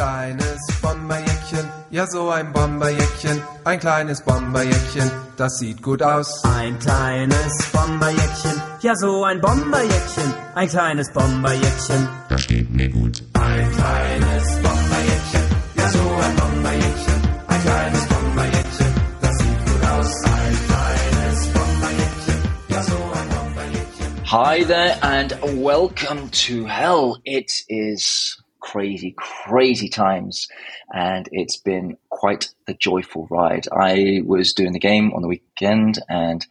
kleines Bomberjäckchen, ja so ein Bomberjäckchen, ein kleines Bomberjäckchen, das sieht gut aus. Ein kleines Bomberjäckchen, ja so ein Bomberjäckchen, ein kleines Bomberjäckchen. Das geht mir gut. Ein kleines Bomberjäckchen, ja so ein Bomberjäckchen, ein kleines Bomberjäckchen, das sieht gut aus. Ein kleines Bomberjäckchen, ja so ein Bomberjäckchen. Hi there and welcome to hell. It is crazy, crazy times, and it's been quite the joyful ride. I was doing the game on the weekend, and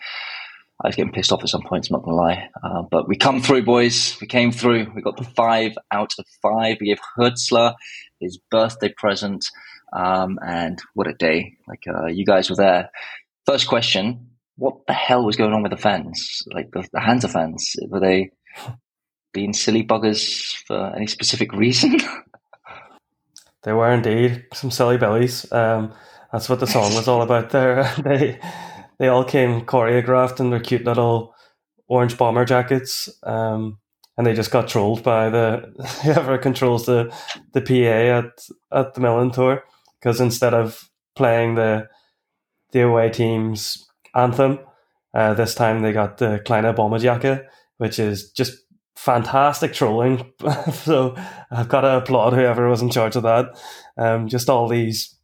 I was getting pissed off at some points. I'm not gonna lie, uh, but we come through, boys. We came through. We got the five out of five. We gave Hürzeler his birthday present, um, and what a day! Like uh, you guys were there. First question: What the hell was going on with the fans? Like the, the Hansa fans? Were they being silly buggers for any specific reason? They were indeed some silly billies. Um, that's what the song was all about. There, they they all came choreographed in their cute little orange bomber jackets, um, and they just got trolled by the whoever controls the the PA at at the Millerntor because instead of playing the the away team's anthem, uh, this time they got the Kleine Bomberjacke, which is just fantastic trolling. so I've got to applaud whoever was in charge of that. Um, just all these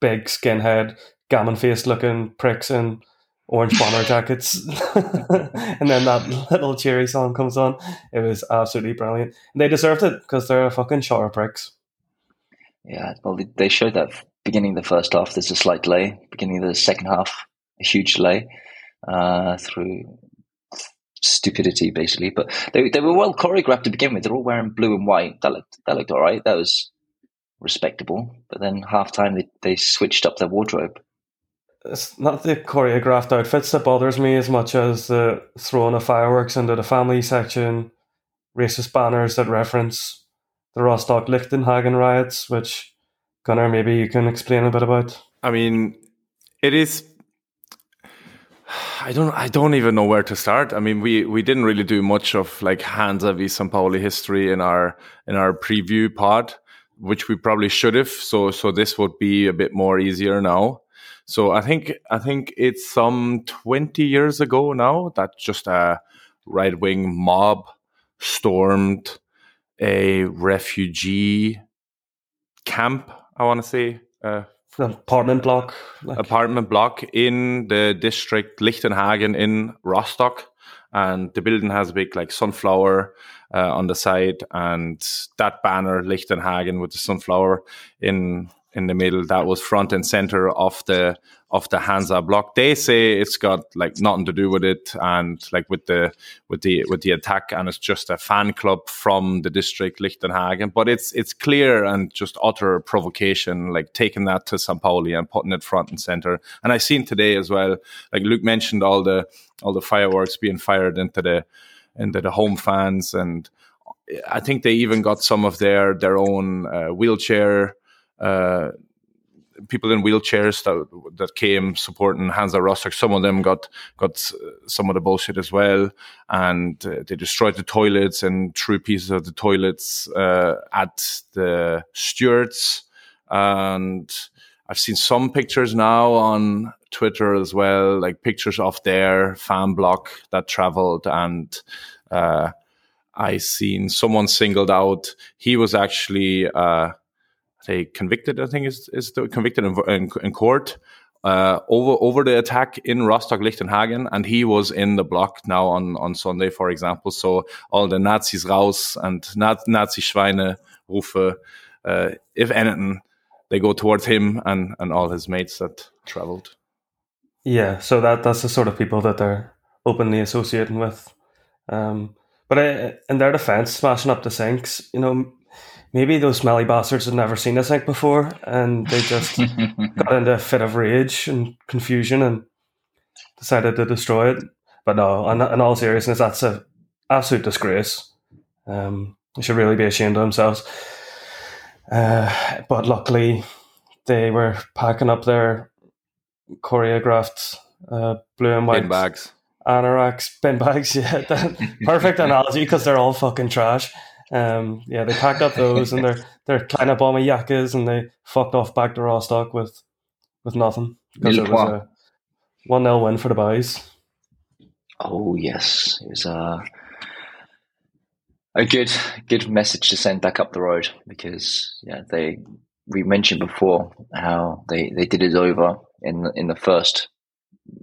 big skinhead, gammon faced looking pricks in orange bomber jackets. and then that little cheery song comes on. It was absolutely brilliant. And they deserved it because they're a fucking shower pricks. Yeah, well, they showed that beginning of the first half. There's a slight delay. Beginning of the second half, a huge delay uh, through stupidity, basically. But they they were well choreographed to begin with. They're all wearing blue and white. That looked that looked all right. That was respectable. But then half time they they switched up their wardrobe. It's not the choreographed outfits that bothers me as much as the throwing of fireworks into the family section, racist banners that reference the Rostock Lichtenhagen riots, which Gunnar, maybe you can explain a bit about. I mean, it is I don't I don't even know where to start. I mean, we we didn't really do much of like Hansa v St. Pauli history in our in our preview pod, which we probably should have. So so this would be a bit more easier now. So I think I think it's some 20 years ago now that just a right wing mob stormed a refugee camp, I want to say. Uh, apartment block like. apartment block in the district lichtenhagen in rostock and the building has a big like sunflower uh, on the side and that banner lichtenhagen with the sunflower in in the middle that was front and center of the of the Hansa block. They say it's got like nothing to do with it and like with the with the with the attack and it's just a fan club from the district Lichtenhagen. But it's it's clear and just utter provocation, like taking that to St. Pauli and putting it front and center. And I seen today as well, like Luke mentioned all the all the fireworks being fired into the into the home fans and I think they even got some of their their own uh, wheelchair uh, people in wheelchairs that that came supporting Hansa Rostock. Some of them got got some of the bullshit as well, and uh, they destroyed the toilets and threw pieces of the toilets uh, at the stewards. And I've seen some pictures now on Twitter as well, like pictures of their fan block that traveled and. Uh, I seen someone singled out. He was actually uh, say convicted. I think is is convicted in, in, in court uh, over over the attack in Rostock Lichtenhagen, and he was in the block now on on Sunday, for example. So all the Nazis raus and Nazi Schweine rufe. Uh, if anything, they go towards him and and all his mates that traveled. Yeah, so that that's the sort of people that they're openly associating with. Um, but I, in their defense, smashing up the sinks, you know, maybe those smelly bastards had never seen a sink before and they just got into a fit of rage and confusion and decided to destroy it. But no, in, in all seriousness, that's a absolute disgrace. Um, they should really be ashamed of themselves. Uh, but luckily, they were packing up their choreographed uh, blue and white bin bags, anoraks, bin bags. Yeah, perfect analogy because they're all fucking trash. Um, yeah, they packed up those and they're they're kleine bomber yakas and they fucked off back to Rostock with with nothing. Because it was a one 0 win for the boys. Oh yes, it was a a good good message to send back up the road because yeah they we mentioned before how they, they did it over in in the first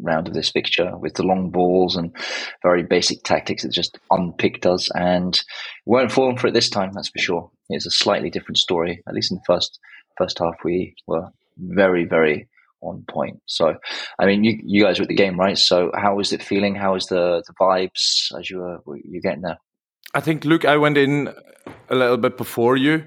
round of this fixture with the long balls and very basic tactics that just unpicked us and weren't falling for it this time that's for sure. It's a slightly different story at least in the first first half we were very very on point. So i mean you, you guys were at the game right? So how was it feeling? How was the the vibes as you were you getting there? I think, Luke, I went in a little bit before you.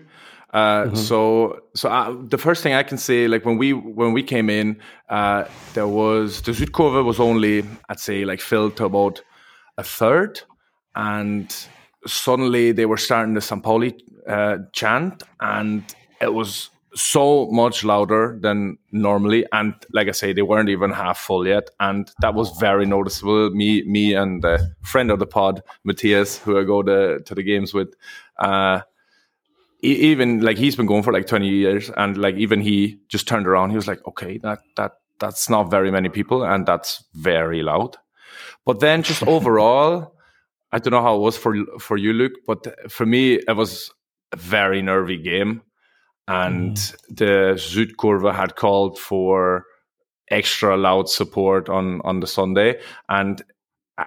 Uh, Mm-hmm. So, so I, the first thing I can say, like when we when we came in, uh, there was the Südkurve was only, I'd say, like filled to about a third, and suddenly they were starting the St. Pauli uh, chant, and it was so much louder than normally. And like I say, they weren't even half full yet, and that was very noticeable. Me, me, and a friend of the pod, Matthias, who I go to to the games with. Uh, even like he's been going for like 20 years and like even he just turned around he was like okay that that that's not very many people and that's very loud. But then just overall i don't know how it was for for you luke but for me it was a very nervy game and mm. the Südkurve had called for extra loud support on on the Sunday and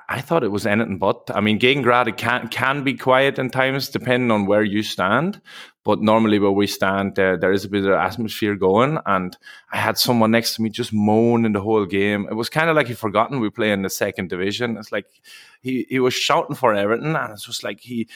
I- thought it was anything but. I mean, Gegengrad can can be quiet in times depending on where you stand, but normally where we stand, there there is a bit of atmosphere going. And I had someone next to me just moaning the whole game. It was kind of like he'd forgotten we play in the second division. It's like he he was shouting for everything, and it's just like he.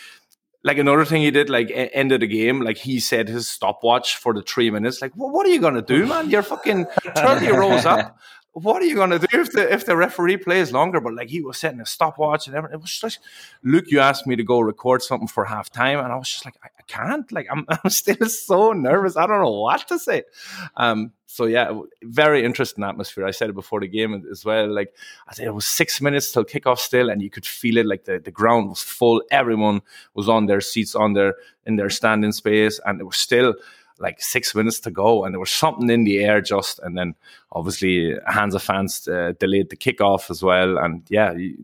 Like another thing he did, like end of the game, like he said his stopwatch for the three minutes. Like, well, what are you gonna do, man? You're fucking thirty rows up what are you going to do if the if the referee plays longer? But like he was setting a stopwatch and everything. It was just Luke. You asked me to go record something for half time, and I was just like, I, I can't. Like I'm I'm still so nervous. I don't know what to say. Um. So yeah, very interesting atmosphere. I said it before the game as well. Like I think it was six minutes till kickoff still, and you could feel it. Like the the ground was full. Everyone was on their seats, on their in their standing space, and it was still like six minutes to go, and there was something in the air just, and then obviously Hansa fans uh, delayed the kickoff as well, and yeah, you,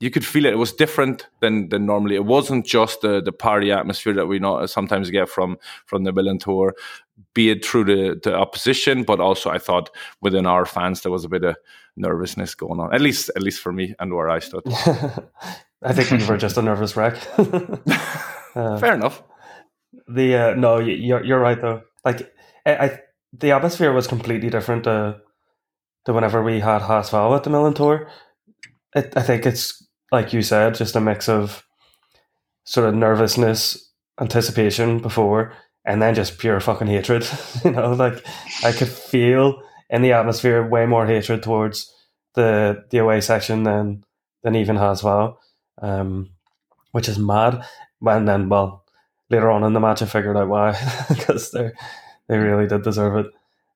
you could feel it. It was different than than normally. It wasn't just the the party atmosphere that we know sometimes get from from the Millerntor, be it through the the opposition, but also I thought within our fans there was a bit of nervousness going on. At least at least for me and where I stood. I think we were just a nervous wreck. Uh, Fair enough. The uh, no, you're you're right though. Like I, I the atmosphere was completely different to to whenever we had Hasval at the Millerntor. It, I think it's like you said, just a mix of sort of nervousness, anticipation before, and then just pure fucking hatred. you know, like I could feel in the atmosphere way more hatred towards the the away section than than even Hasval, um, which is mad. And then, well, later on in the match, I figured out why because they they really did deserve it.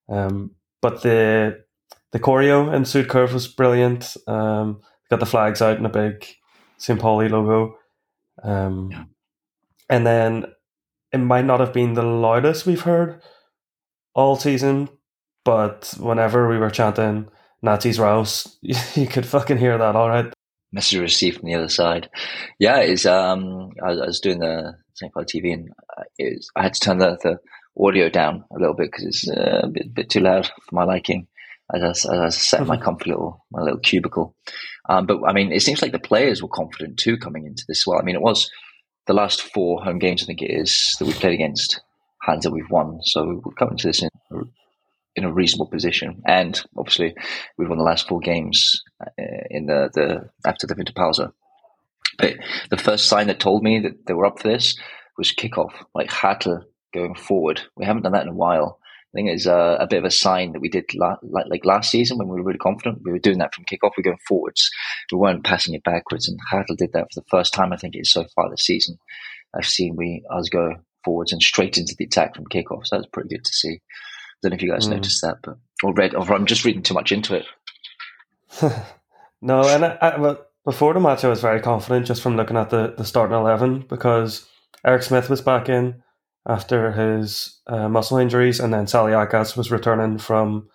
Um, but the the choreo in Südkurve was brilliant. Um, got the flags out in a big St. Pauli logo. Um, Yeah. And then it might not have been the loudest we've heard all season, but whenever we were chanting Nazis raus, you could fucking hear that all right. Message received from the other side. Yeah, it's um, I, was- I was doing the St. Cloud TV and uh, it was, I had to turn the, the audio down a little bit because it's uh, a bit, bit too loud for my liking. As I, as I sat in my comfy little my little cubicle, um, but I mean, it seems like the players were confident too coming into this. Well, I mean, it was the last four home games I think it is that we played against Hansa that we've won, so we're coming to this in a, in a reasonable position, and obviously we've won the last four games uh, in the, the after the winter pause. But the first sign that told me that they were up for this was kickoff, like Hartel going forward. We haven't done that in a while. I think it's a, a bit of a sign that we did la- like, like last season when we were really confident. We were doing that from kickoff. We are going forwards. We weren't passing it backwards. And Hartel did that for the first time, I think, it is so far this season. I've seen we us go forwards and straight into the attack from kickoff. So that's pretty good to see. I don't know if you guys Mm. noticed that, but or read, or I'm just reading too much into it. no, and I, I, well, before the match, I was very confident just from looking at the, the starting 11 because Eric Smith was back in after his uh, muscle injuries, and then Saliakas was returning from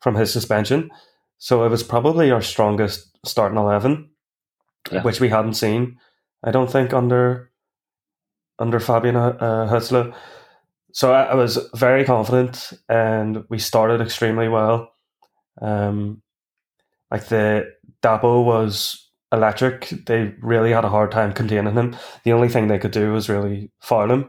from his suspension. So it was probably our strongest starting eleven, Yeah. which we hadn't seen. I don't think under under Fabian uh, Hürzeler. So I, I was very confident, and we started extremely well. Um, like the Dapo was electric. They really had a hard time containing him. The only thing they could do was really foul him,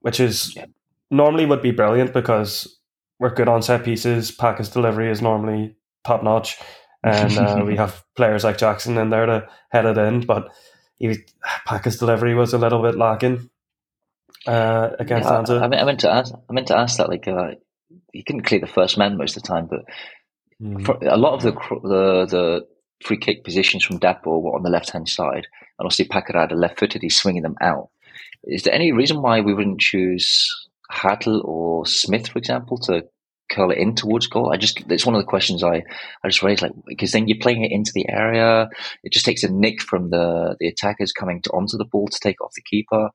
which is Yeah. normally would be brilliant because we're good on set pieces. Pack's delivery is normally top notch, and uh, we have players like Jackson in there to head it in. But he, Pack's delivery was a little bit lacking uh, against Yeah, Hansa. I, I meant to ask. I meant to ask that. Like, uh, he couldn't clear the first man most of the time, but Mm. a lot of the the the free kick positions from Dapo were on the left hand side, and obviously Paqarada left footed. He's swinging them out. Is there any reason why we wouldn't choose Hartel or Smith, for example, to curl it in towards goal? I just it's one of the questions I I just raised, like because then you're playing it into the area. It just takes a nick from the the attackers coming to, onto the ball to take off the keeper.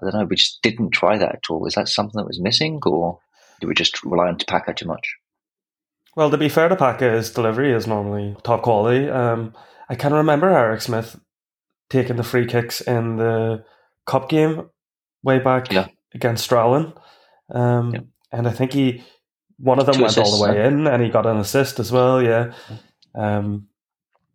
I don't know. We just didn't try that at all. Is that something that was missing, or did we just rely on Packer too much? Well, to be fair to Paca, his delivery is normally top quality. Um, I can remember Eric Smith taking the free kicks in the cup game way back Yeah. against Stralin. Um, Yeah. And I think he, one of them Two went all the way huh? in and he got an assist as well, yeah. Um,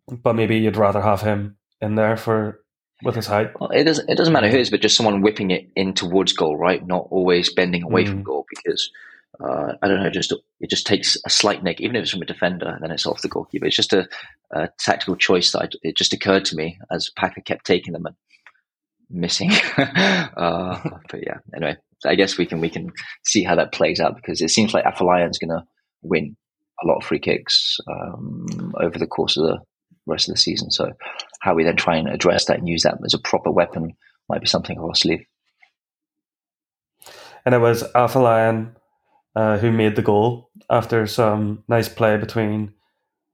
but maybe you'd rather have him in there for with his height. Well, it doesn't. It doesn't matter who it is, but just someone whipping it in towards goal, right? Not always bending away from Mm. goal because uh, I don't know. Just it just takes a slight nick, even if it's from a defender, then it's off the goalkeeper. It's just a, a tactical choice that I, it just occurred to me as Packer kept taking them and missing. uh, but yeah, anyway, I guess we can we can see how that plays out because it seems like Afolayan's going to win a lot of free kicks um, over the course of the rest of the season. So how we then try and address that and use that as a proper weapon might be something up our sleeve. And it was Afolayan uh, who made the goal after some nice play between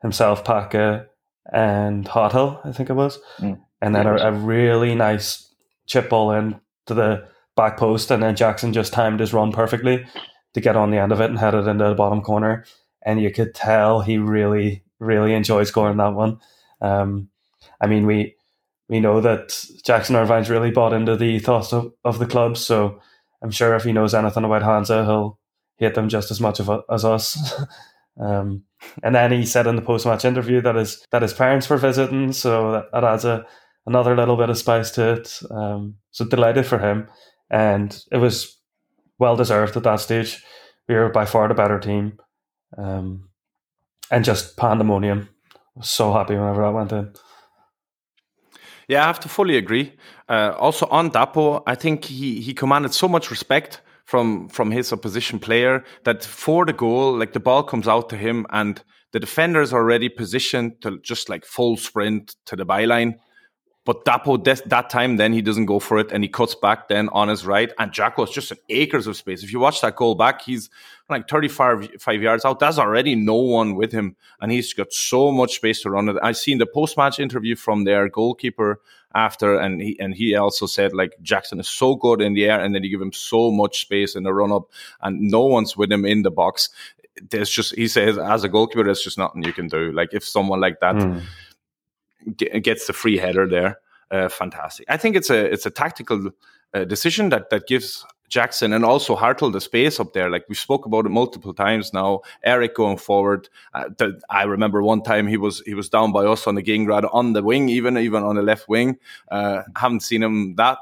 himself, Paca, and Hartel, I think it was. Mm. And then Yeah, a, a really nice chip ball in to the back post, and then Jackson just timed his run perfectly to get on the end of it and head it into the bottom corner. And you could tell he really, really enjoyed scoring that one. Um, I mean, we we know that Jackson Irvine's really bought into the ethos of, of the club, so I'm sure if he knows anything about Hansa, he'll hate them just as much of, as us. um, and then he said in the post match interview that his that his parents were visiting, so that, that adds a another little bit of spice to it. Um, so delighted for him, and it was well deserved at that stage. We were by far the better team, um, and just pandemonium. So happy whenever I went in. Yeah, I have to fully agree. Uh, also on Dapo, I think he he commanded so much respect from from his opposition player that for the goal, like the ball comes out to him and the defender is already positioned to just like full sprint to the byline. But Dapo, that time, then he doesn't go for it and he cuts back then on his right. And Jacko's just an acres of space. If you watch that goal back, he's like 35 five yards out. That's already no one with him. And he's got so much space to run it. I seen the post match interview from their goalkeeper after, and he and he also said like Jackson is so good in the air, and then you give him so much space in the run up, and no one's with him in the box. There's just he says as a goalkeeper, there's just nothing you can do. Like if someone like that Mm. Ge- gets the free header there, uh, fantastic. I think it's a it's a tactical uh, decision that that gives Jackson and also Hartel the space up there. Like we spoke about it multiple times now. Eric going forward. Uh, I remember one time he was he was down by us on the Gingrad on the wing, even even on the left wing. Uh, haven't seen him that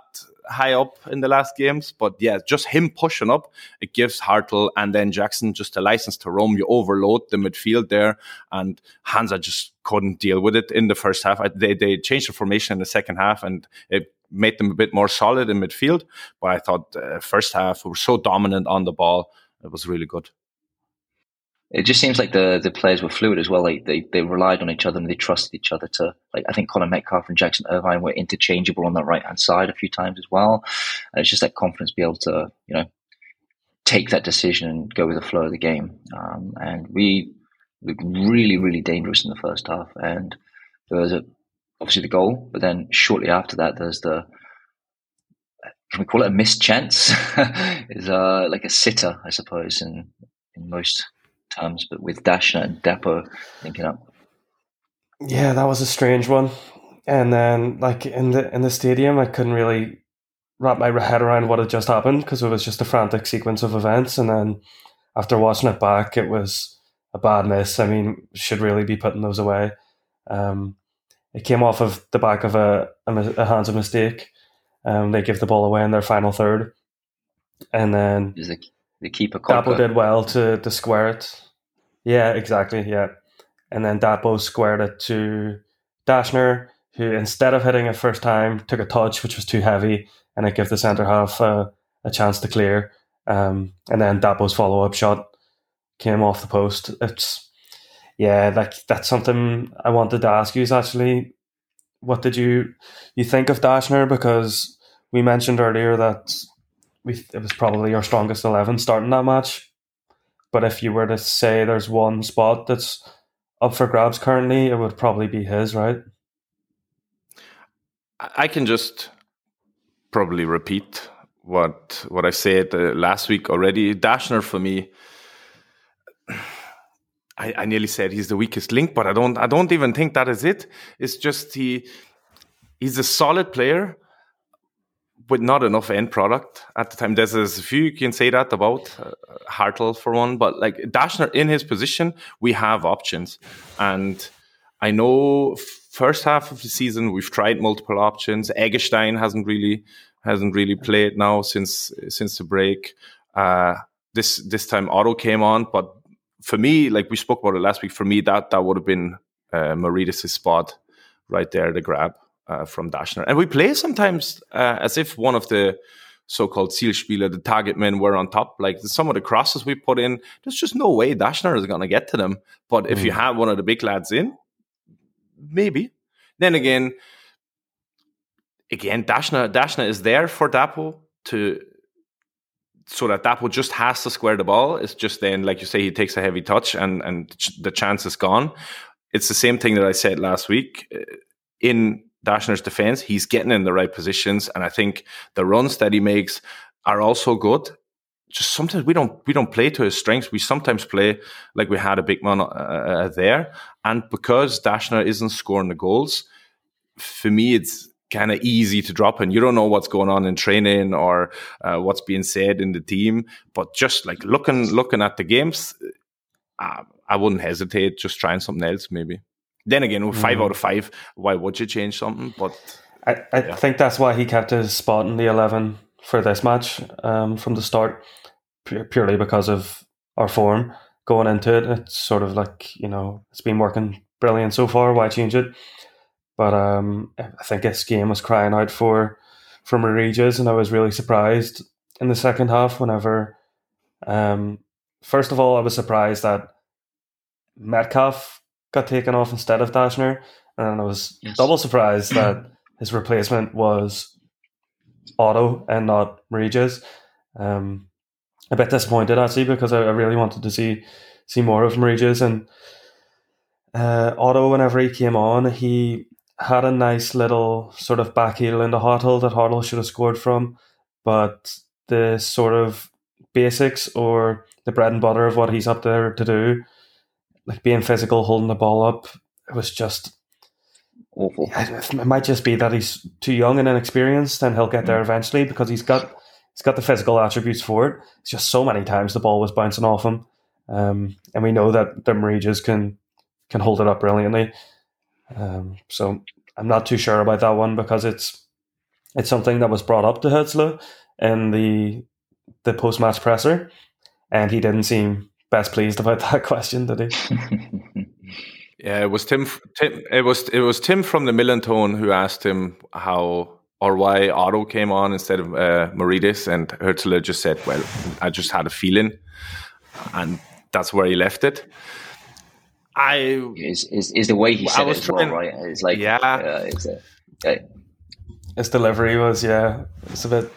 high up in the last games, but yeah, just him pushing up, it gives Hartel and then Jackson just a license to roam. You overload the midfield there, and Hansa just couldn't deal with it in the first half. They they changed the formation in the second half, and it made them a bit more solid in midfield. But I thought uh, first half we were so dominant on the ball, it was really good. It just seems like the the players were fluid as well. Like they, they relied on each other and they trusted each other to like I think Connor Metcalfe and Jackson Irvine were interchangeable on that right hand side a few times as well. And it's just that confidence be able to, you know, take that decision and go with the flow of the game. Um, and we looked really, really dangerous in the first half. And there was a, obviously the goal, but then shortly after that, there's the can we call it a missed chance? is uh, like a sitter, I suppose, in in most terms, but with Daschner and Dapo linking up. Yeah, that was a strange one. And then, like in the in the stadium, I couldn't really wrap my head around what had just happened because it was just a frantic sequence of events. And then after watching it back, it was a bad miss. I mean, should really be putting those away. Um, it came off of the back of a, a, a Hansa mistake. Um, they give the ball away in their final third, and then the the keeper Dapo did well to to square it. Yeah, exactly. Yeah, and then Dapo squared it to Daschner, who instead of hitting it first time took a touch which was too heavy, and it gave the centre half uh, a chance to clear. Um, and then Dapo's follow up shot came off the post. It's yeah, like that's something I wanted to ask you. Is actually, what did you you think of Daschner? Because we mentioned earlier that we it was probably your strongest eleven starting that match. But if you were to say there's one spot that's up for grabs currently, it would probably be his, right? I can just probably repeat what what I said uh, last week already. Dashner for me, I, I nearly said he's the weakest link, but I don't. I don't even think that is it. It's just he he's a solid player with not enough end product at the time. There's, a few you can say that about uh, Hartel for one, but like Daschner in his position, we have options, and I know first half of the season we've tried multiple options. Eggestein hasn't really hasn't really played now since since the break. Uh, this this time Otto came on, but for me, like we spoke about it last week, for me that that would have been uh, Maurides' spot right there, the grab uh, from Daschner. And we play sometimes uh, as if one of the so-called Zielspieler, the target men, were on top. Like some of the crosses we put in, there's just no way Daschner is going to get to them. But if you have one of the big lads in, maybe. Then again, again, Daschner Daschner is there for Dapo to so that Dapo just has to square the ball. It's just then, like you say, he takes a heavy touch and and the chance is gone. It's the same thing that I said last week. Uh, In Daschner's defense, he's getting in the right positions, and I think the runs that he makes are also good. Just sometimes we don't we don't play to his strengths. We sometimes play like we had a big man uh, there, and because Daschner isn't scoring the goals, for me it's kind of easy to drop in. You don't know what's going on in training or uh, what's being said in the team, but just like looking looking at the games, uh, I wouldn't hesitate just trying something else maybe. Then again, with 5 out of five, why would you change something? But I, I think that's why he kept his spot in the 11 for this match um, from the start, purely because of our form going into it. It's sort of like, you know, it's been working brilliant so far. Why change it? But um, I think this game was crying out for for Maurides, and I was really surprised in the second half whenever. Um, first of all, I was surprised that Metcalfe got taken off instead of Daschner, and I was Yes. double surprised that his replacement was Otto and not Maurides. Um, a bit disappointed actually because I, I really wanted to see see more of Maurides and uh, Otto. Whenever he came on, he had a nice little sort of back heel into Hartel that Hartel should have scored from, but the sort of basics or the bread and butter of what he's up there to do, like being physical, holding the ball up, it was just Awful. it might just be that he's too young and inexperienced, and he'll get there eventually because he's got he's got the physical attributes for it. It's just so many times the ball was bouncing off him, um, and we know that the Maurides can can hold it up brilliantly. Um, so I'm not too sure about that one because it's it's something that was brought up to Hürzeler in the the post match presser, and he didn't seem best pleased about that question, did he? Yeah, it was Tim. Tim it was it was Tim from the Millernton who asked him how or why Otto came on instead of uh, Maurides, and Hürzeler just said, "Well, I just had a feeling," and that's where he left it. I is, is is the way he Well, I said it was as well, right? It's like Yeah. uh, it's a, uh, His delivery was yeah, it's a bit.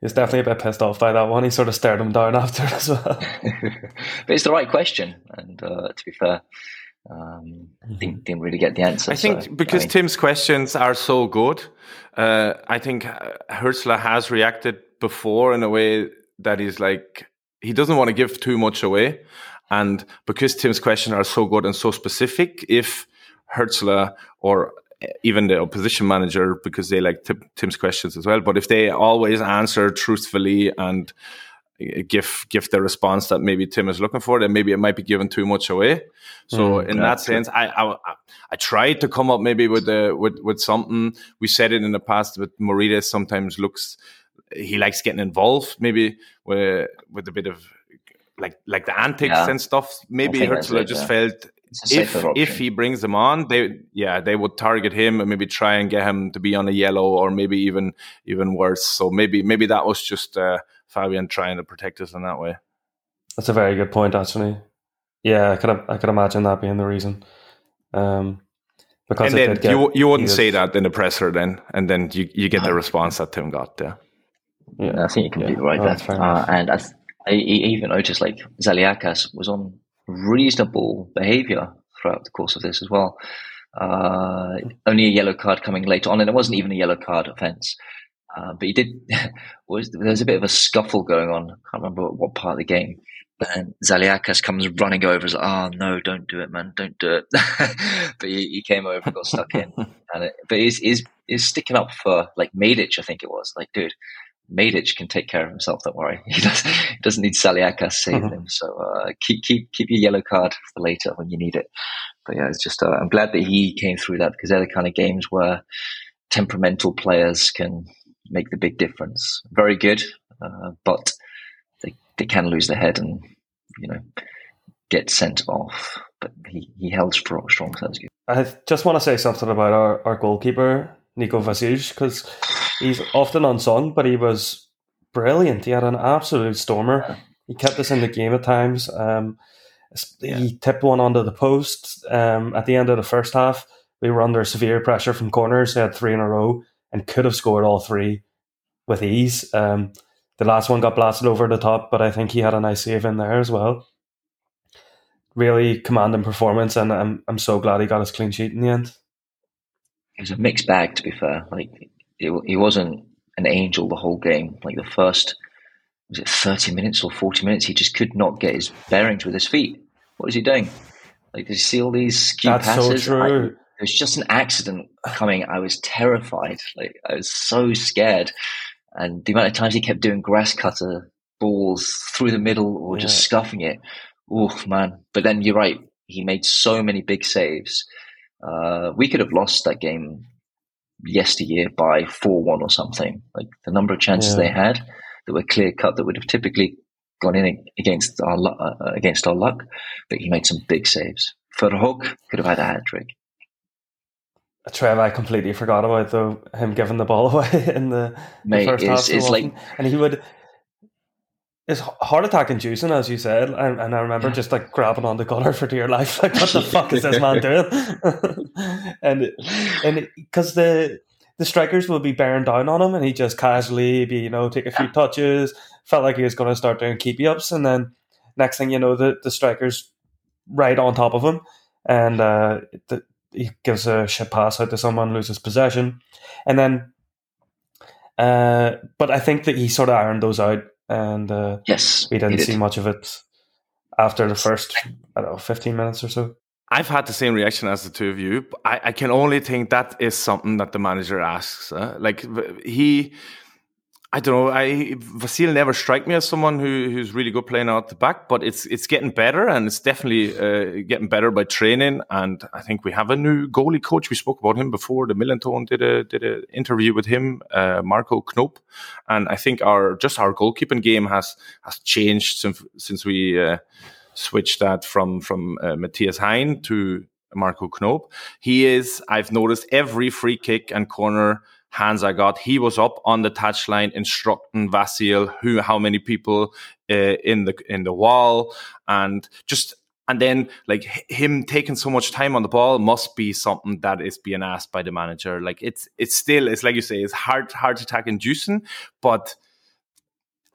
He's definitely a bit pissed off by that one. He sort of stared him down after as well. but it's the right question, and uh, to be fair, Um, didn't, didn't really get the answer. I think so, because I mean, Tim's questions are so good, uh, I think uh, Hürzeler has reacted before in a way that is like he doesn't want to give too much away, and because Tim's questions are so good and so specific, if Hürzeler or even the opposition manager, because they like Tim, Tim's questions as well, but if they always answer truthfully and uh, give give the response that maybe Tim is looking for, then maybe it might be given too much away. So in that sense, I, I I tried to come up maybe with the with with something. We said it in the past, but Morita sometimes looks he likes getting involved, maybe with with a bit of like like the antics Yeah. and stuff. Maybe think that's Hürzeler just yeah. felt if option. if he brings them on, they yeah they would target him and maybe try and get him to be on a yellow or maybe even even worse. So maybe maybe that was just uh, Fabian trying to protect us in that way. That's a very good point, actually. Yeah, I could I could imagine that being the reason. Um, because and then get you you wouldn't say that in the presser then, and then you, you get the response that Tim got there. Yeah, I think you can completely Yeah. right Oh, there. that's fair Uh, enough. and I, I even noticed like Saliakas was on reasonable behaviour throughout the course of this as well. Uh, only a yellow card coming later on, and it wasn't even a yellow card offence. Uh, but he did. was there was a bit of a scuffle going on? I can't remember what part of the game. And Saliakas comes running over. Is like, oh no, don't do it, man, don't do it. but he, he came over, and got stuck in, and it, but he's, he's he's sticking up for like Medic, I think it was. Like, dude, Medic can take care of himself. Don't worry. He, does, he doesn't need Saliakas saving him. So uh, keep keep keep your yellow card for later when you need it. But yeah, it's just uh, I'm glad that he came through that because they're the kind of games where temperamental players can make the big difference. Very good, uh, but they they can lose their head and you know get sent off. But he, he held strong, strong, so that's good. I just want to say something about our, our goalkeeper, Nico Vasilj, because he's often unsung, but he was brilliant. He had an absolute stormer. He kept us in the game at times. Um, He tipped one onto the post. Um, at the end of the first half, we were under severe pressure from corners. They had three in a row and could have scored all three with ease. Um, the last one got blasted over the top, but I think he had a nice save in there as well. Really commanding performance, and I'm I'm so glad he got his clean sheet in the end. It was a mixed bag, to be fair. Like it, he wasn't an angel the whole game. Like the first was it thirty minutes or forty minutes, he just could not get his bearings with his feet. What was he doing? Like did you see all these key That's so passes? I- true. it was just an accident coming. I was terrified. Like I was so scared, and the amount of times he kept doing grass cutter balls through the middle or just scuffing it. Oh man! But then you're right. He made so many big saves. Uh, we could have lost that game yesteryear by four one or something. Like the number of chances Yeah. they had that were clear cut that would have typically gone in against our uh, against our luck. But he made some big saves. Verhoek could have had a hat trick. Trev, I completely forgot about though him giving the ball away in the, the first half. it's- so it's like- and he would. It's heart attack inducing, as you said, and, and I remember just like grabbing on the Gunnar for dear life, like what the fuck is this man doing? and and because the the strikers would be bearing down on him, and he just casually be you know take a few touches, felt like he was going to start doing keepy ups, and then next thing you know, the the strikers right on top of him, and uh, the, he gives a shit pass out to someone, loses possession, and then. Uh, but I think that he sort of ironed those out, and uh, Yes, we didn't did. see much of it after the first, I don't know, fifteen minutes or so. I've had the same reaction as the two of you. but I, I can only think that is something that the manager asks. uh, like he, I don't know. I Vasilj never strike me as someone who who's really good playing out the back, but it's it's getting better and it's definitely uh, getting better by training. And I think we have a new goalie coach. We spoke about him before. The Millernton did a did an interview with him, uh, Marco Knoop, and I think our just our goalkeeping game has has changed since since we. Uh, switched that from from uh, Mathias Hain to Marco Knoop. He is, I've noticed every free kick and corner hands I got, he was up on the touchline instructing Vasilj who how many people uh, in the in the wall and just and then like him taking so much time on the ball must be something that is being asked by the manager. Like it's it's still it's like you say it's hard hard attack inducing, but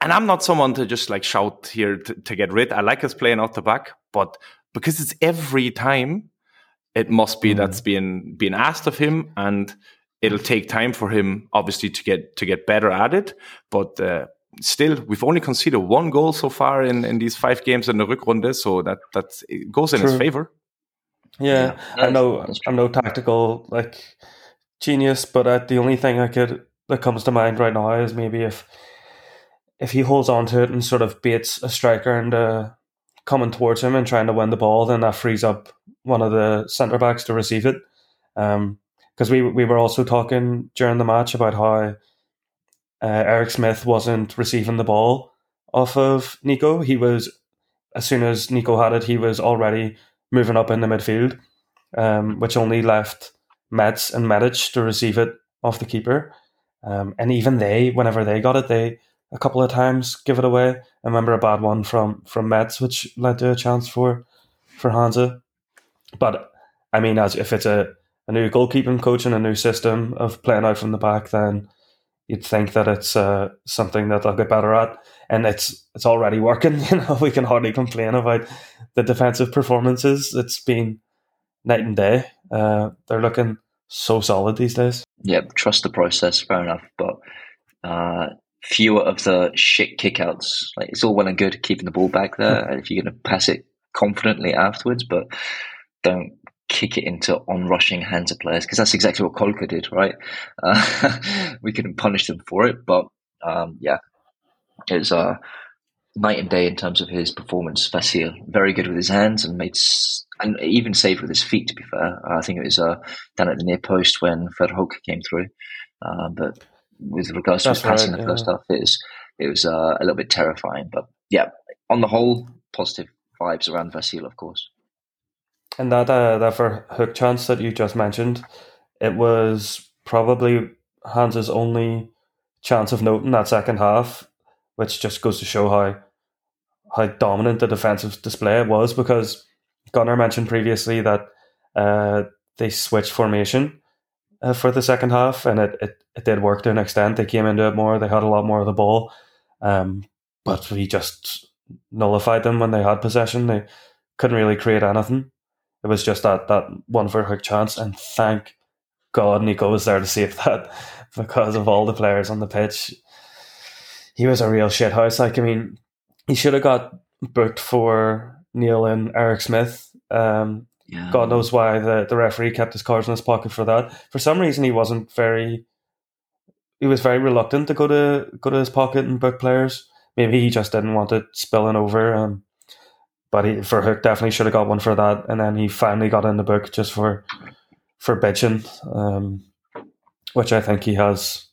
and I'm not someone to just like shout here to, to get rid. I like us playing out the back, but because it's every time, it must be that's being being asked of him, and it'll take time for him, obviously, to get to get better at it. But uh, still, we've only conceded one goal so far in, in these five games in the Rückrunde, so that that goes in his favor. Yeah, Yeah, I'm no, I'm no tactical like genius, but uh, the only thing I could that comes to mind right now is maybe if if he holds on to it and sort of baits a striker into coming towards him and trying to win the ball, then that frees up one of the centre backs to receive it. Because we we were also talking during the match about how uh, Eric Smith wasn't receiving the ball off of Nico. He was as soon as Nico had it, he was already moving up in the midfield, um, which only left Mets and Medic to receive it off the keeper. Um, and even they, whenever they got it, they a couple of times give it away. I remember a bad one from from Mets, which led to a chance for for Hansa. But I mean, as if it's a, a new goalkeeping coach and a new system of playing out from the back, then you'd think that it's uh, something that they'll get better at, and it's it's already working. You know, we can hardly complain about the defensive performances. It's been night and day. Uh, they're looking so solid these days. Yeah, trust the process, fair enough. But uh, fewer of the shit kickouts. Like it's all well and good keeping the ball back there, and if you're going to pass it confidently afterwards, but don't kick it into on-rushing Hansa players because that's exactly what Kolke did, right? Uh, we couldn't punish them for it, but um, yeah, it was uh, night and day in terms of his performance. Vasilj very good with his hands and made s- and even saved with his feet. To be fair, uh, I think it was uh, down at the near post when Verhoek came through. Uh, but with regards to his passing right, the first half, it was it was uh, a little bit terrifying. But yeah, on the whole, positive vibes around Vasilj, of course. And that uh, that Verhoek chance that you just mentioned, it was probably Hansa's only chance of note in that second half, which just goes to show how how dominant the defensive display was. Because Gunnar mentioned previously that uh, they switched formation uh, for the second half, and it, it, it did work to an extent. They came into it more. They had a lot more of the ball, um, but we just nullified them when they had possession. They couldn't really create anything. It was just that that one Verhoek chance, and thank God Nico was there to save that because of all the players on the pitch. He was a real shithouse. Like I mean, he should have got booked for Neil and Eric Smith. Um, Yeah, God knows why the, the referee kept his cards in his pocket for that. For some reason, he wasn't very. He was very reluctant to go to go to his pocket and book players. Maybe he just didn't want it spilling over. Um, but he, Verhoek, definitely should have got one for that. And then he finally got in the book just for for bitching, um, which I think he has.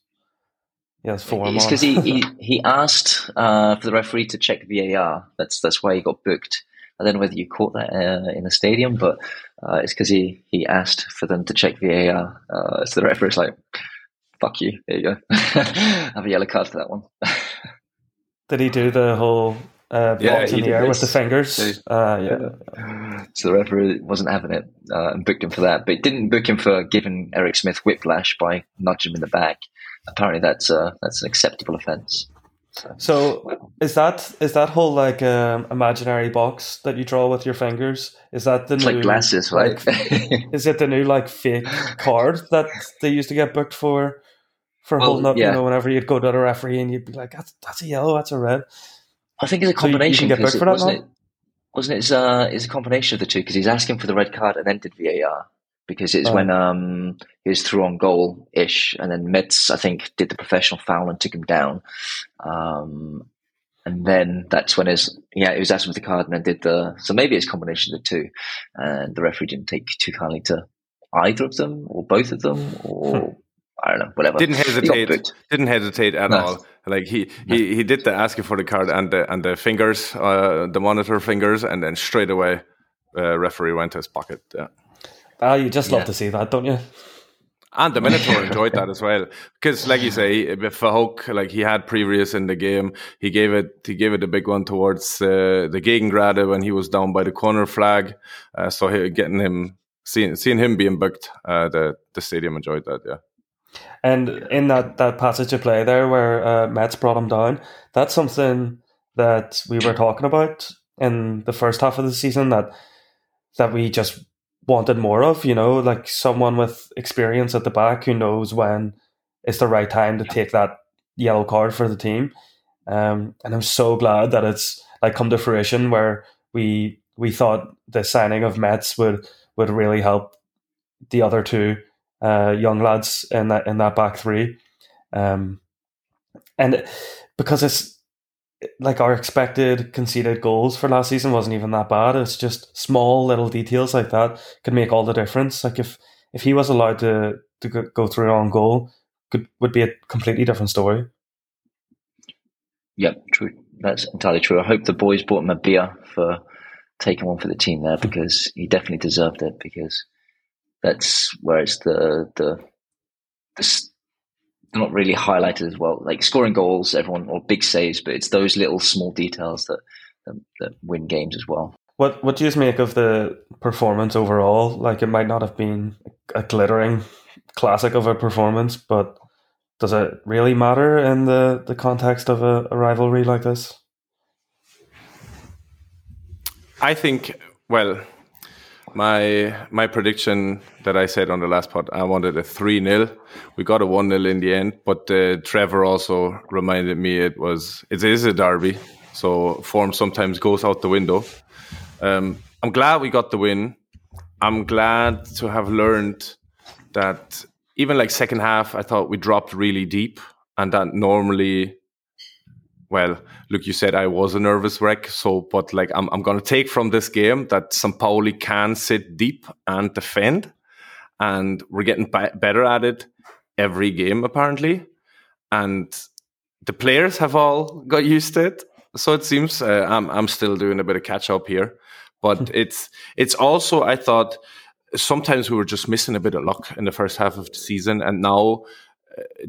He has form It's because he, he, he asked uh, for the referee to check VAR. That's that's why he got booked. I don't know whether you caught that uh, in the stadium, but uh, it's because he, he asked for them to check VAR. Uh, so the referee's like, "Fuck you, there you go, have a yellow card for that one." Did he do the whole uh, Yeah, in the air with the fingers? Yeah. Uh, yeah. so the referee wasn't having it uh, and booked him for that, but didn't book him for giving Eric Smith whiplash by nudging him in the back. Apparently, that's uh, that's an acceptable offence. So is that is that whole like um, imaginary box that you draw with your fingers? Is that the It's new like glasses, right? like, is it the new like fake card that they used to get booked for for Well, holding up? yeah. You know, whenever you'd go to the referee and you'd be like, "That's that's a yellow, that's a red." I think it's a So you- you can combination. booked for it, that wasn't now? it? Wasn't it? It's, uh, it's a combination of the two because he's asking for the red card and then did VAR because it's Oh. when um he was through on goal ish and then Mets I think did the professional foul and took him down. Um, and then that's when his yeah he was asking for the card and then did the so maybe it's a combination of the two and the referee didn't take too kindly to either of them or both of them or I don't know whatever Didn't hesitate. booked. Didn't hesitate at No. all. Like he, he, he did the asking for the card and the and the fingers, uh, the monitor fingers, and then straight away, uh, referee went to his pocket. Yeah. Ah, you just love Yeah. to see that, don't you? And the Minotaur enjoyed that as well because, like you say, with Verhoek, like he had previous in the game, he gave it he gave it a big one towards uh, the Gegengrade when he was down by the corner flag. Uh, so he, getting him seeing seeing him being booked, uh, the the stadium enjoyed that. Yeah. And in that, that passage of play there where uh, Mets brought him down, that's something that we were talking about in the first half of the season that that we just wanted more of. You know, like someone with experience at the back who knows when it's the right time to take that yellow card for the team. Um, and I'm so glad that it's like come to fruition where we we thought the signing of Mets would would really help the other two uh, young lads in that in that back three, um, and because it's like our expected conceded goals for last season wasn't even that bad. It's just small little details like that could make all the difference. Like if if he was allowed to to go through on goal, could would be a completely different story. Yep, true. That's entirely true. I hope the boys bought him a beer for taking one for the team there because he definitely deserved it because that's where it's the the, the they're not really highlighted as well. Like scoring goals, everyone or big saves, but it's those little small details that that, that win games as well. What what do you make of the performance overall? Like it might not have been a glittering classic of a performance, but does it really matter in the, the context of a, a rivalry like this? I think well, my my prediction that I said on the last pod, I wanted a three 0 We got a one 0 in the end, but uh, Trevor also reminded me it was it is a derby, so form sometimes goes out the window. Um, I'm glad we got the win. I'm glad to have learned that even like second half, I thought we dropped really deep, and that normally well, look, you said I was a nervous wreck. So, but like, I'm, I'm going to take from this game that St. Pauli can sit deep and defend. And we're getting better at it every game, apparently. And the players have all got used to it. So it seems uh, I'm, I'm still doing a bit of catch up here. But it's, it's also, I thought, sometimes we were just missing a bit of luck in the first half of the season. And now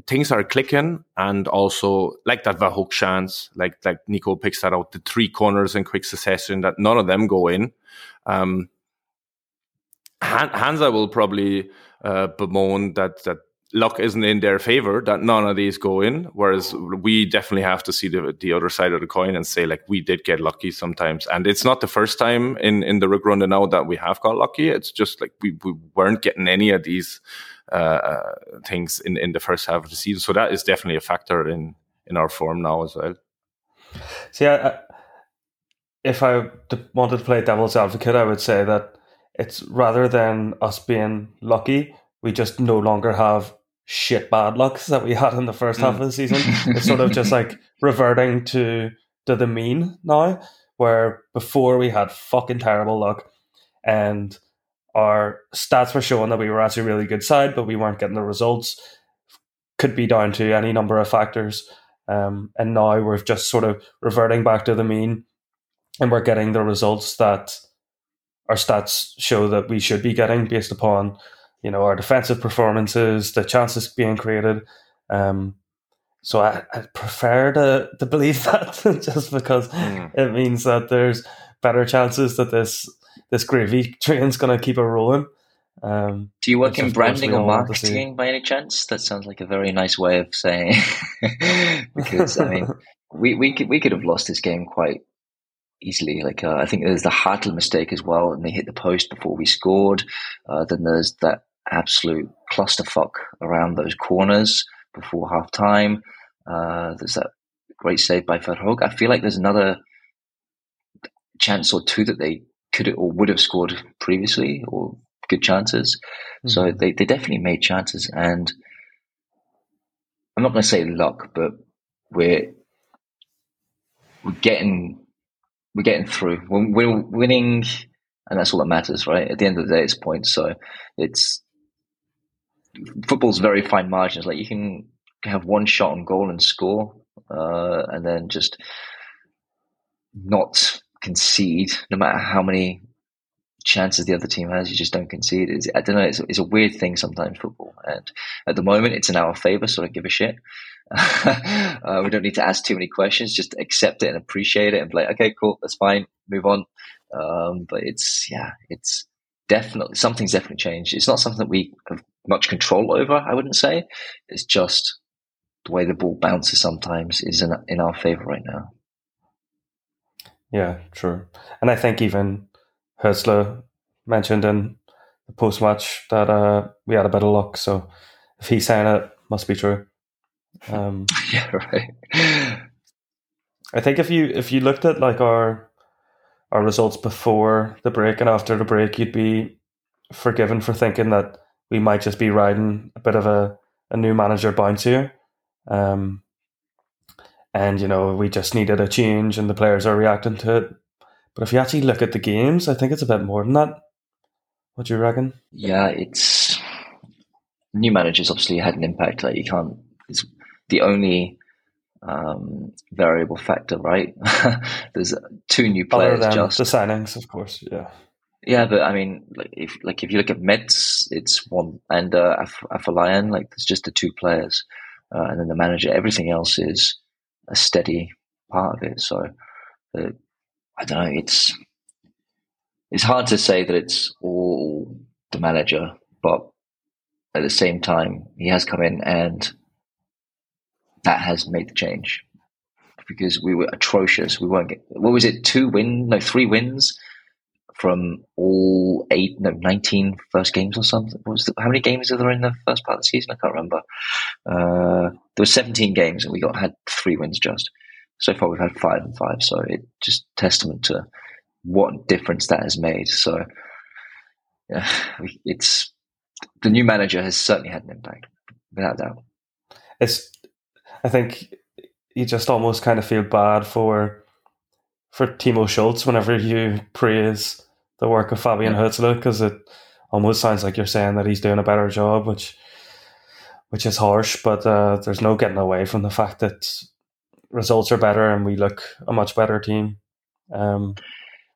things are clicking and also like that Verhoek chance, like like Nico picks that out, the three corners in quick succession that none of them go in. Um, Han- Hansa will probably uh, bemoan that that luck isn't in their favor, that none of these go in. Whereas we definitely have to see the the other side of the coin and say like we did get lucky sometimes, and it's not the first time in in the Rückrunde now that we have got lucky. It's just like we we weren't getting any of these uh, things in, in the first half of the season. So that is definitely a factor in, in our form now as well. See, I, if I wanted to play devil's advocate, I would say that it's rather than us being lucky, we just no longer have shit bad lucks that we had in the first mm. half of the season. it's sort of just like reverting to to the mean now, where before we had fucking terrible luck, and our stats were showing that we were actually a really good side, but we weren't getting the results. Could be down to any number of factors. Um, and now we're just sort of reverting back to the mean and we're getting the results that our stats show that we should be getting based upon, you know, our defensive performances, the chances being created. Um, so I, I prefer to, to believe that just because mm. it means that there's better chances that this this gravy train's going to keep it rolling. Um, Do you work in branding or marketing by any chance? That sounds like a very nice way of saying. because I mean, we we could we could have lost this game quite easily. Like uh, I think there's the Hartel mistake as well, and they hit the post before we scored. Uh, then there's that absolute clusterfuck around those corners before half time. Uh, there's that great save by Verhoek. I feel like there's another chance or two that they could or would have scored previously or good chances. Mm-hmm. So they, they definitely made chances. And I'm not going to say luck, but we're we're getting we're getting through. We're, we're winning, and that's all that matters, right? At the end of the day, it's points. So it's football's very fine margins. Like you can have one shot on goal and score, uh, and then just not concede, no matter how many chances the other team has, you just don't concede. It's, I don't know. It's, it's, a weird thing sometimes football, and at the moment, it's in our favor, so I don't give a shit. uh, we don't need to ask too many questions. Just accept it and appreciate it, and be like, okay, cool, that's fine, move on. Um, but it's yeah, it's definitely something's definitely changed. It's not something that we have much control over. I wouldn't say. It's just the way the ball bounces sometimes is in, in our favor right now. Yeah, true. And I think even Hürzeler mentioned in the post match that uh, we had a bit of luck. So if he's saying it, must be true. Um, yeah, right. I think if you if you looked at like our our results before the break and after the break, you'd be forgiven for thinking that we might just be riding a bit of a, a new manager bounce here. Um, and you know we just needed a change, and the players are reacting to it. But if you actually look at the games, I think it's a bit more than that. What do you reckon? Yeah, it's new managers obviously had an impact. Like you can't. It's the only um, variable factor, right? There's two new Other players than just the signings, of course. Yeah. Yeah, but I mean, like if like if you look at Mets, it's one and uh, Af- Afolayan, like there's just the two players, uh, and then the manager. Everything else is a steady part of it. So uh, I don't know. It's it's hard to say that it's all the manager, but at the same time, he has come in and that has made the change because we were atrocious. We weren't. Get, what was it? Two win? No, three wins from all eight, no, 19 first games or something. What was the, how many games are there in the first part of the season? I can't remember. Uh, there were 17 games and we got had three wins just. So far we've had five and five. So it just testament to what difference that has made. So yeah, it's the new manager has certainly had an impact without doubt. It's, I think you just almost kind of feel bad for for Timo Schultz whenever you praise the work of Fabian. Hürzeler because it almost sounds like you're saying that he's doing a better job, which which is harsh. But uh, there's no getting away from the fact that results are better and we look a much better team. Um,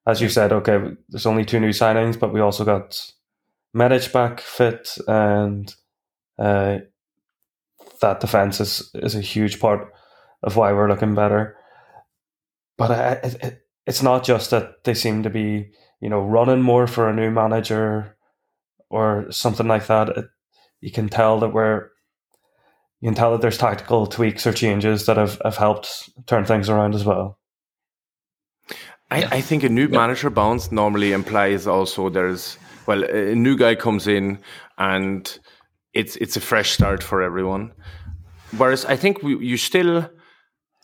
as you said, okay, there's only two new signings, but we also got Medic back fit, and uh, that defense is is a huge part of why we're looking better. But I, it, it, it's not just that they seem to be, you know, running more for a new manager or something like that. It, you can tell that we're, you can tell that there's tactical tweaks or changes that have, have helped turn things around as well. I, Yeah. I think a new Yeah. manager bounce normally implies also there's well a new guy comes in and it's it's a fresh start for everyone. Whereas I think we, you still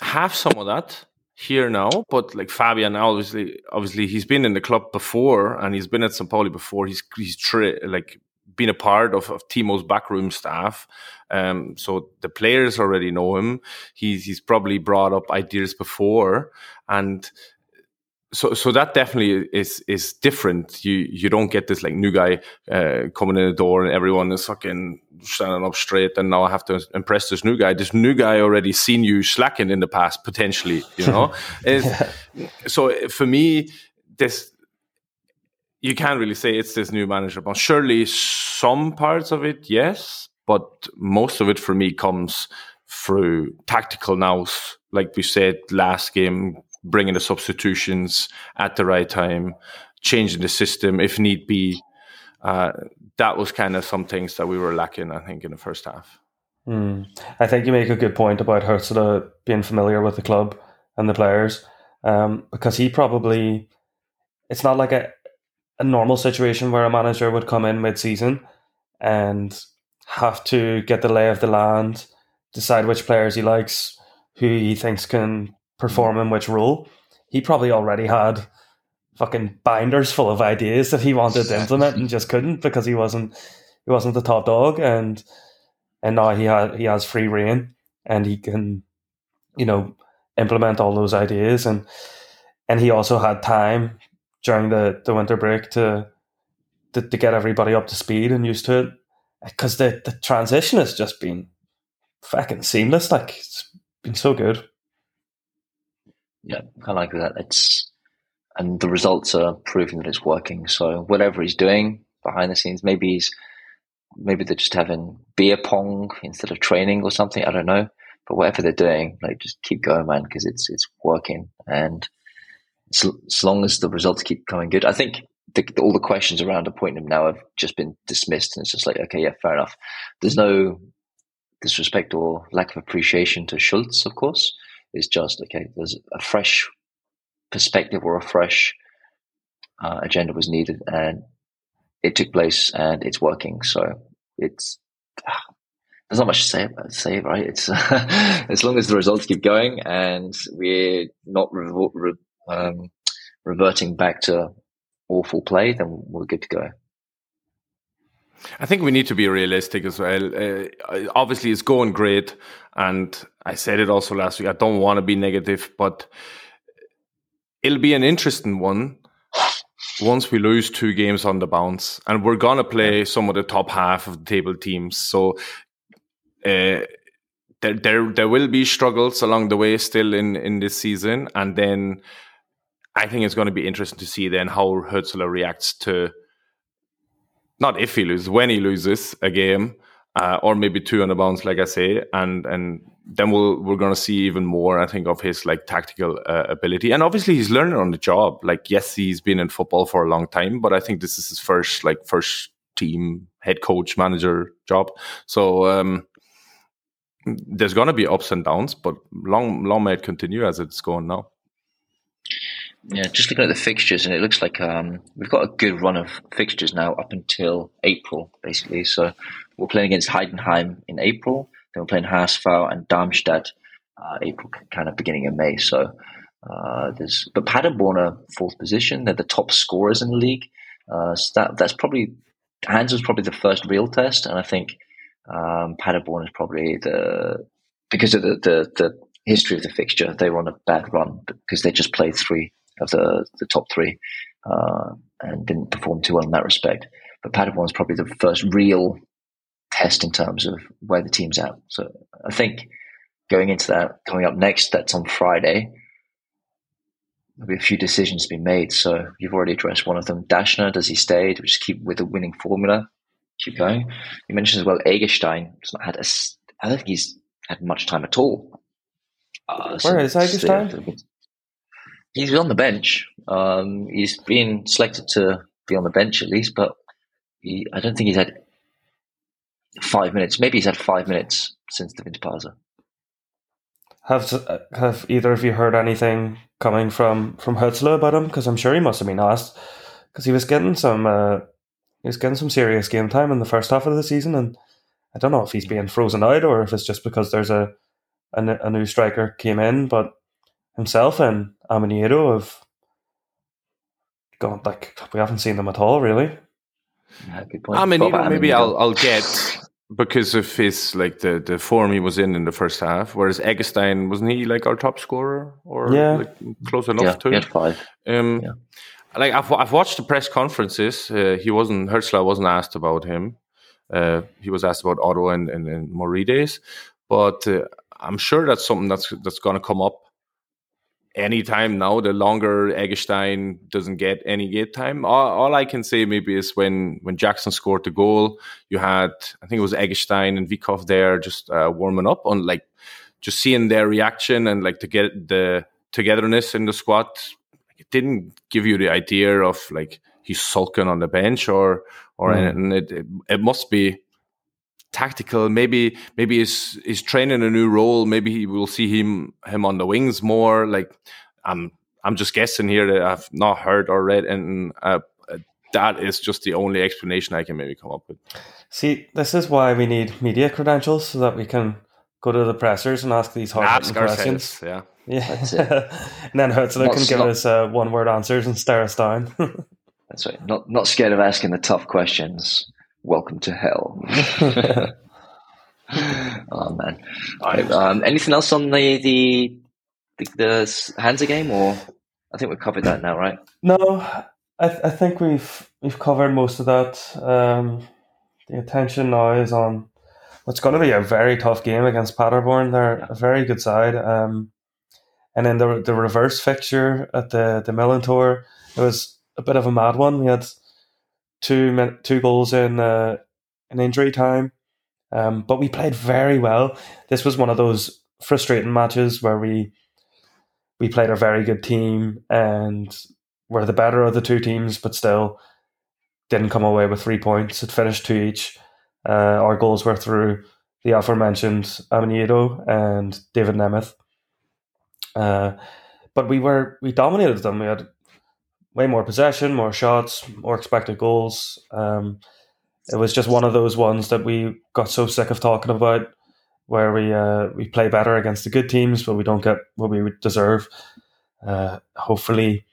have some of that here now, but like Fabian, obviously, obviously he's been in the club before and he's been at St. Pauli before. He's he's like been a part of, of Timo's backroom staff, um, so the players already know him. He's he's probably brought up ideas before, and so so that definitely is is different. You you don't get this like new guy uh, coming in the door and everyone is fucking standing up straight and now I have to impress this new guy. This new guy already seen you slacking in the past potentially, you know. It's- So for me, this you can't really say it's this new manager, but surely some parts of it, yes, but most of it for me comes through tactical nows, like we said last game, bringing the substitutions at the right time, changing the system if need be. Uh, that was kind of some things that we were lacking, I think, in the first half. Mm. I think you make a good point about Hürzeler being familiar with the club and the players, um, because he probably it's not like a a normal situation where a manager would come in mid-season and have to get the lay of the land, decide which players he likes, who he thinks can perform mm. in which role. He probably already had fucking binders full of ideas that he wanted to implement and just couldn't because he wasn't he wasn't the top dog and and now he has he has free reign and he can you know implement all those ideas and and he also had time during the the winter break to to, to get everybody up to speed and used to it because the the transition has just been fucking seamless like it's been so good Yeah, I like that. It's and the results are proving that it's working. So whatever he's doing behind the scenes, maybe he's maybe they're just having beer pong instead of training or something. I don't know, but whatever they're doing, like just keep going, man, because it's it's working. And as, as long as the results keep coming good, I think the, all the questions around appointing him now have just been dismissed, and it's just like, okay, yeah, fair enough. There's no disrespect or lack of appreciation to Schultz, of course. It's just okay. There's a fresh perspective or a fresh uh, agenda was needed, and it took place and it's working. So it's there's not much to say say right. It's as long as the results keep going and we're not re- um, reverting back to awful play, then we're good to go. I think we need to be realistic as well. Uh, obviously, it's going great, and I said it also last week. I don't want to be negative, but it'll be an interesting one once we lose two games on the bounce, and we're gonna play some of the top half of the table teams. So uh, there, there, there will be struggles along the way still in in this season, and then I think it's going to be interesting to see then how Hürzeler reacts to not if he loses, when he loses a game, uh, or maybe two on the bounce, like I say, and and then we'll we're gonna see even more. I think of his like tactical uh, ability, and obviously he's learning on the job. Like yes, he's been in football for a long time, but I think this is his first like first team head coach manager job. So um, there's gonna be ups and downs, but long long may it continue as it's going now. Yeah, just looking at the fixtures, and it looks like um, we've got a good run of fixtures now up until April, basically. So we're playing against Heidenheim in April, then we're playing HSV and Darmstadt uh, April, kind of beginning of May. So uh, there's, but Paderborn are fourth position. They're the top scorers in the league. Uh, so that that's probably Hansa was probably the first real test, and I think um, Paderborn is probably the because of the, the the history of the fixture. They were on a bad run because they just played three of the, the top three uh, and didn't perform too well in that respect. But Paderborn is probably the first real test in terms of where the team's at. So I think going into that, coming up next, that's on Friday. There'll be a few decisions to be made. So you've already addressed one of them. Daschner, does he stay? Do we just keep with the winning formula? Keep going. You mentioned as well Eggestein. He's not had a, I don't think he's had much time at all. Uh, Where is Eggestein? He's on the bench. Um, he's been selected to be on the bench at least, but he, I don't think he's had five minutes. Maybe he's had five minutes since the Winterpause. Have have either of you heard anything coming from from Hürzeler about him? Because I'm sure he must have been asked because he was getting some uh, he was getting some serious game time in the first half of the season, and I don't know if he's being frozen out or if it's just because there's a a, a new striker came in, but himself and Amenyido have gone like we haven't seen them at all really. Yeah, good point. Amenyido, maybe I'll I'll get because of his like the the form he was in in the first half. Whereas Eggestein wasn't he like our top scorer or yeah. like, close enough yeah, to he had five. Um, Yeah. Like I've I've watched the press conferences. Uh, he wasn't Hürzeler wasn't asked about him. Uh, he was asked about Otto and and, and Maurides, but uh, I'm sure that's something that's that's going to come up anytime now. The longer Eggestein doesn't get any game time, all, all I can say maybe is when when Jackson scored the goal, you had I think it was Eggestein and Vikov there just uh, warming up on like just seeing their reaction and like to get the togetherness in the squad. It didn't give you the idea of like he's sulking on the bench or or Mm. anything. It, it it must be tactical. Maybe maybe he's he's training a new role. Maybe he will see him him on the wings more. Like I'm I'm just guessing here that I've not heard or read, and uh, that is just the only explanation I can maybe come up with. See, this is why we need media credentials so that we can go to the pressers and ask these hard Ask questions. ourselves, yeah. Yeah, and then Hürzeler Not can give not- us uh, one word answers and stare us down. That's right. Not not scared of asking the tough questions. Welcome to hell. oh man. All right. Um, anything else on the the the, the Hansa game, or I think we've covered that now, right? No, I, th- I think we've we've covered most of that. Um, the attention now is on what's going to be a very tough game against Paderborn. They're a very good side. Um, and then the the reverse fixture at the the Millerntor, it was a bit of a mad one. We had two two goals in uh, in injury time, um, but we played very well. This was one of those frustrating matches where we we played a very good team and were the better of the two teams, but still didn't come away with three points. It finished two each. Uh, our goals were through the aforementioned Amenyido and David Nemeth. Uh, but we were we dominated them. We had way more possession, more shots, more expected goals. Um, it was just one of those ones that we got so sick of talking about, where we uh, we play better against the good teams, but we don't get what we deserve. Uh, hopefully,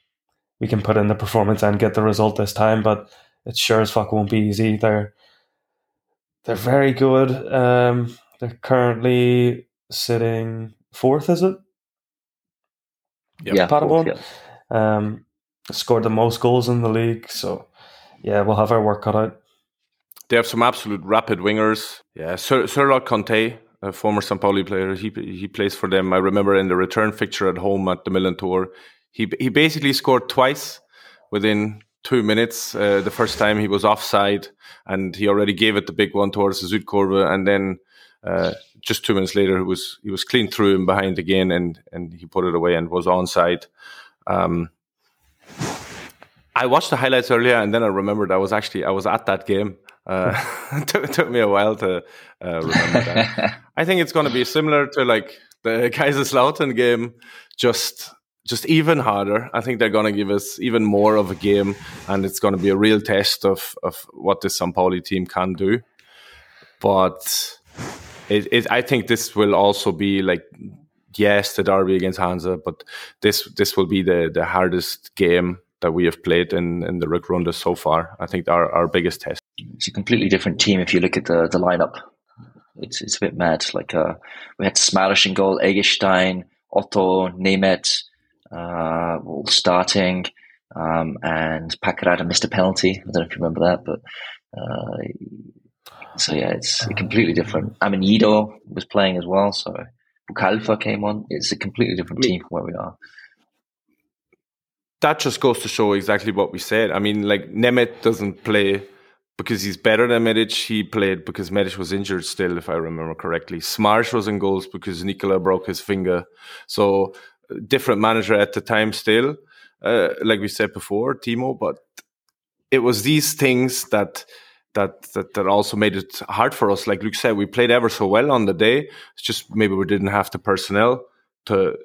we can put in the performance and get the result this time, but it sure as fuck won't be easy. They're they're very good. Um, they're currently sitting fourth, is it? Yep. yeah, Paderborn. yeah. Um, scored the most goals in the league, so yeah, we'll have our work cut out. They have some absolute rapid wingers. Yeah, Sirlord Conteh, a former St. Pauli player, he he plays for them. I remember in the return fixture at home at the Millerntor, he he basically scored twice within two minutes. Uh, the first time he was offside, and he already gave it the big one towards Südkurve, and then uh, just two minutes later, he was he was clean through and behind again, and and he put it away and was onside. Um, I watched the highlights earlier, and then I remembered I was actually I was at that game. Uh, it, took, took me a while to uh, remember that. I think it's going to be similar to like the Kaiserslautern game, just just even harder. I think they're going to give us even more of a game, and it's going to be a real test of of what this St. Pauli team can do. But it, it, I think this will also be like yes, the derby against Hansa, but this this will be the the hardest game that we have played in in the Rückrunde so far. I think our our biggest test. it's a completely different team if you look at the the lineup. It's it's a bit mad. Like uh, we had Smarsch in goal, Eggestein, Otto, Nemeth, uh, all starting, um, and Paqarada missed a penalty. I don't know if you remember that, but uh, so yeah, it's completely different. I mean, Yido was playing as well, so Boukhalfa came on. It's a completely different team from where we are. That just goes to show exactly what we said. I mean, like Nemeth doesn't play because he's better than Medic. He played because Medic was injured still, if I remember correctly. Smarsch was in goals because Nikola broke his finger. So different manager at the time still, uh, like we said before, Timo. But it was these things that that that that also made it hard for us. Like Luke said, we played ever so well on the day. It's just maybe we didn't have the personnel to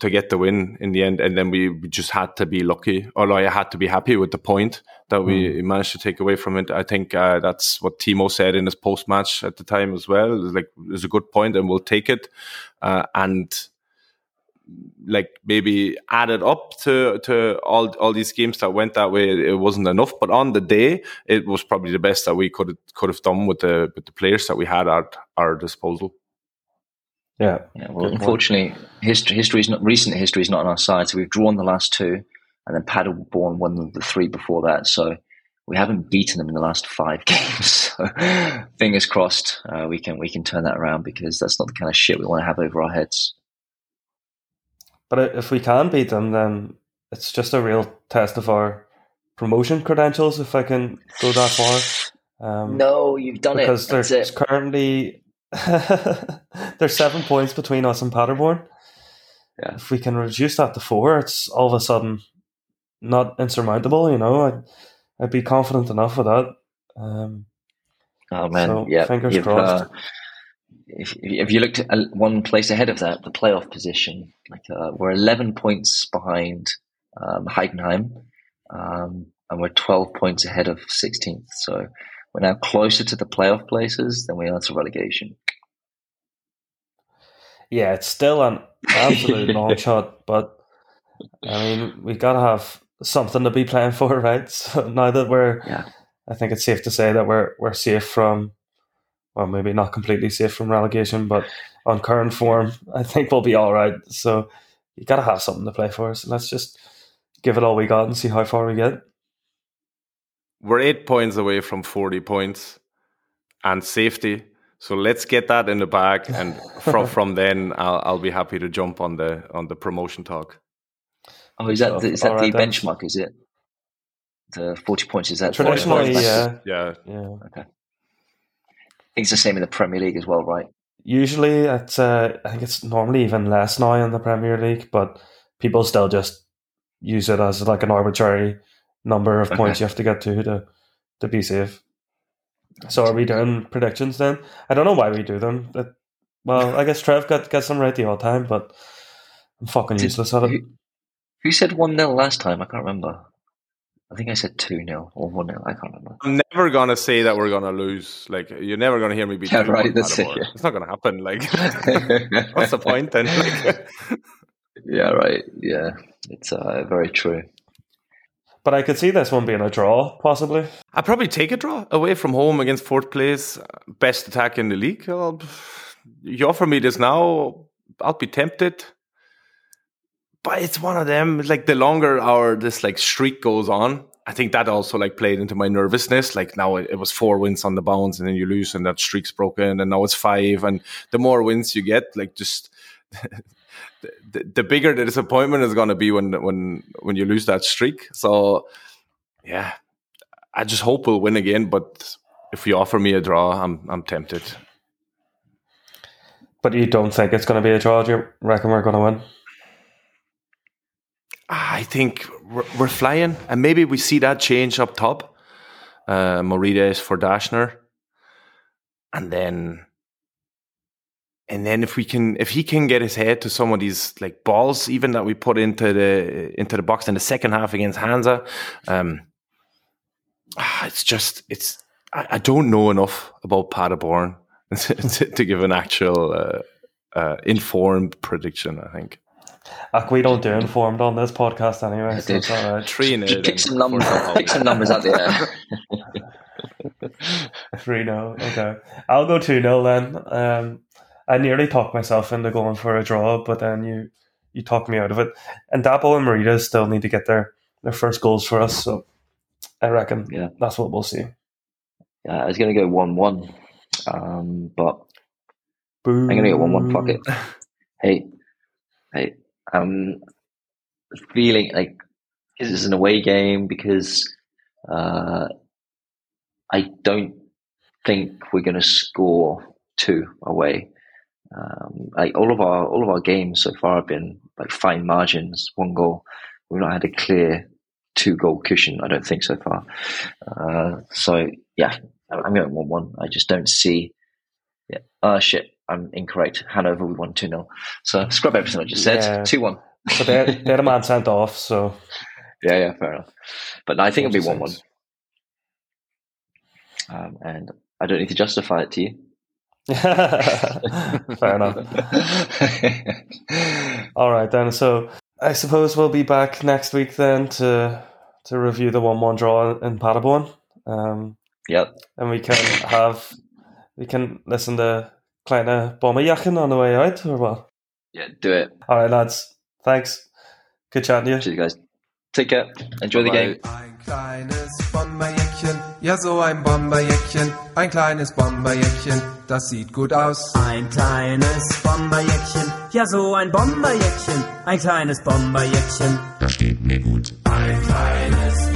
to get the win in the end, and then we, we just had to be lucky, or I had to be happy with the point that we managed to take away from it. I think uh, that's what Timo said in his post match at the time as well. It was like it's a good point, and we'll take it. Uh, and like maybe added up to to all all these games that went that way, it wasn't enough. But on the day, it was probably the best that we could could have done with the with the players that we had at our disposal. Yeah, Yeah, well, unfortunately, history history is not recent history is not on our side. So we've drawn the last two, and then Paderborn won the three before that. So we haven't beaten them in the last five games. So fingers crossed, uh, we can we can turn that around because that's not the kind of shit we want to have over our heads. But if we can beat them, then it's just a real test of our promotion credentials. If I can go that far, um, No, you've done because it. because there's it. currently there's seven points between us and Paderborn. Yeah. If we can reduce that to four, it's all of a sudden not insurmountable. You know, I'd, I'd be confident enough with that. Um, Oh man, So, yeah. fingers crossed. uh, if, if you looked at one place ahead of that, the playoff position, like uh, we're 11 points behind um, Heidenheim, um, and we're 12 points ahead of 16th. So we're now closer to the playoff places than we are to relegation. yeah, it's still an absolute long shot, but I mean, we've got to have something to be playing for, right? So now that we're, Yeah. I think it's safe to say that we're we're safe from, well, maybe not completely safe from relegation, but on current form, I think we'll be all right. So you got to have something to play for. So let's just give it all we got and see how far we get. We're eight points away from forty points and safety. So let's get that in the bag, and from from then, I'll I'll be happy to jump on the on the promotion talk. Oh, is that So, the, is that alright the then. benchmark? Is it the 40 points? Is that Traditionally, I yeah, Yeah, yeah. think it's the same in the Premier League as well, right? Usually, it's uh, I think it's normally even less now in the Premier League, but people still just use it as like an arbitrary number of Okay. points you have to get to to to be safe. So, are we doing predictions then? I don't know why we do them. But, well, I guess Trev got gets them right the odd time, but I'm fucking Did- useless at it. who, who said 1 0 last time? I can't remember. I think I said 2 0 or 1 0. I can't remember. I'm never gonna say that we're gonna lose. Like you're never gonna hear me be Yeah, right, that's it, yeah. It's not gonna happen. Like what's the point then? Like, Yeah, right. Yeah, it's uh, very true. But I could see this one being a draw, possibly. I'd probably take a draw away from home against fourth place, best attack in the league. I'll, you offer me this now, I'll be tempted. But it's one of them. Like the longer our this like streak goes on, I think that also like played into my nervousness. Like now it, it was four wins on the bounce, and then you lose, and that streak's broken, and now it's five. And the more wins you get, like just the, the bigger the disappointment is going to be when when when you lose that streak. So yeah, I just hope we'll win again. But if you offer me a draw, I'm I'm tempted. But you don't think it's going to be a draw? Do you reckon we're going to win? I think we're, we're flying, and maybe we see that change up top. Uh, Maurides for Daschner, and then, and then if we can, if he can get his head to some of these like balls, even that we put into the into the box in the second half against Hansa, um, ah, it's just it's I, I don't know enough about Paderborn to, to give an actual uh, uh, informed prediction. I think. Like, we don't do informed on this podcast anyway, I so it's did. all right. Three in Just it. pick some numbers. pick some numbers out there. 3 0. Okay. I'll go 2 0 then. Um, I nearly talked myself into going for a draw, but then you you talked me out of it. And Dapo and Maurides still need to get their, their first goals for us, so I reckon Yeah. that's what we'll see. Yeah, I was going to go 1 1, um, but Boo. I'm going to go 1 1. Fuck it. Hey, hey, I'm feeling like this is an away game because uh, I don't think we're going to score two away. Um, like all of our all of our games so far have been like fine margins, one goal. We've not had a clear two goal cushion. I don't think so far. Uh, so yeah, I'm going one one. I just don't see. Yeah. Oh shit, I'm incorrect. Hanover we won two 0 So scrub everything I just Yeah. said. Two one. But they're, they had a man sent off, so Yeah, yeah, fair enough. But no, I think it'll be one one. Um, and I don't need to justify it to you. fair enough. All right then. So I suppose we'll be back next week then to to review the one one draw in Paderborn. Um, Yep. and we can have we can listen to kleine Bomberjacken on the way out or what? Yeah, do it. All right, lads. Thanks. Good chatting to you. Cheers, guys. Take care. Enjoy the Bye-bye. game. Ein kleines Bomberjäckchen, ja so ein Bomberjäckchen, ein kleines Bomberjäckchen, das sieht gut aus. Ein kleines Bomberjäckchen, ja so ein Bomberjäckchen, ein kleines Bomberjäckchen. Ein kleines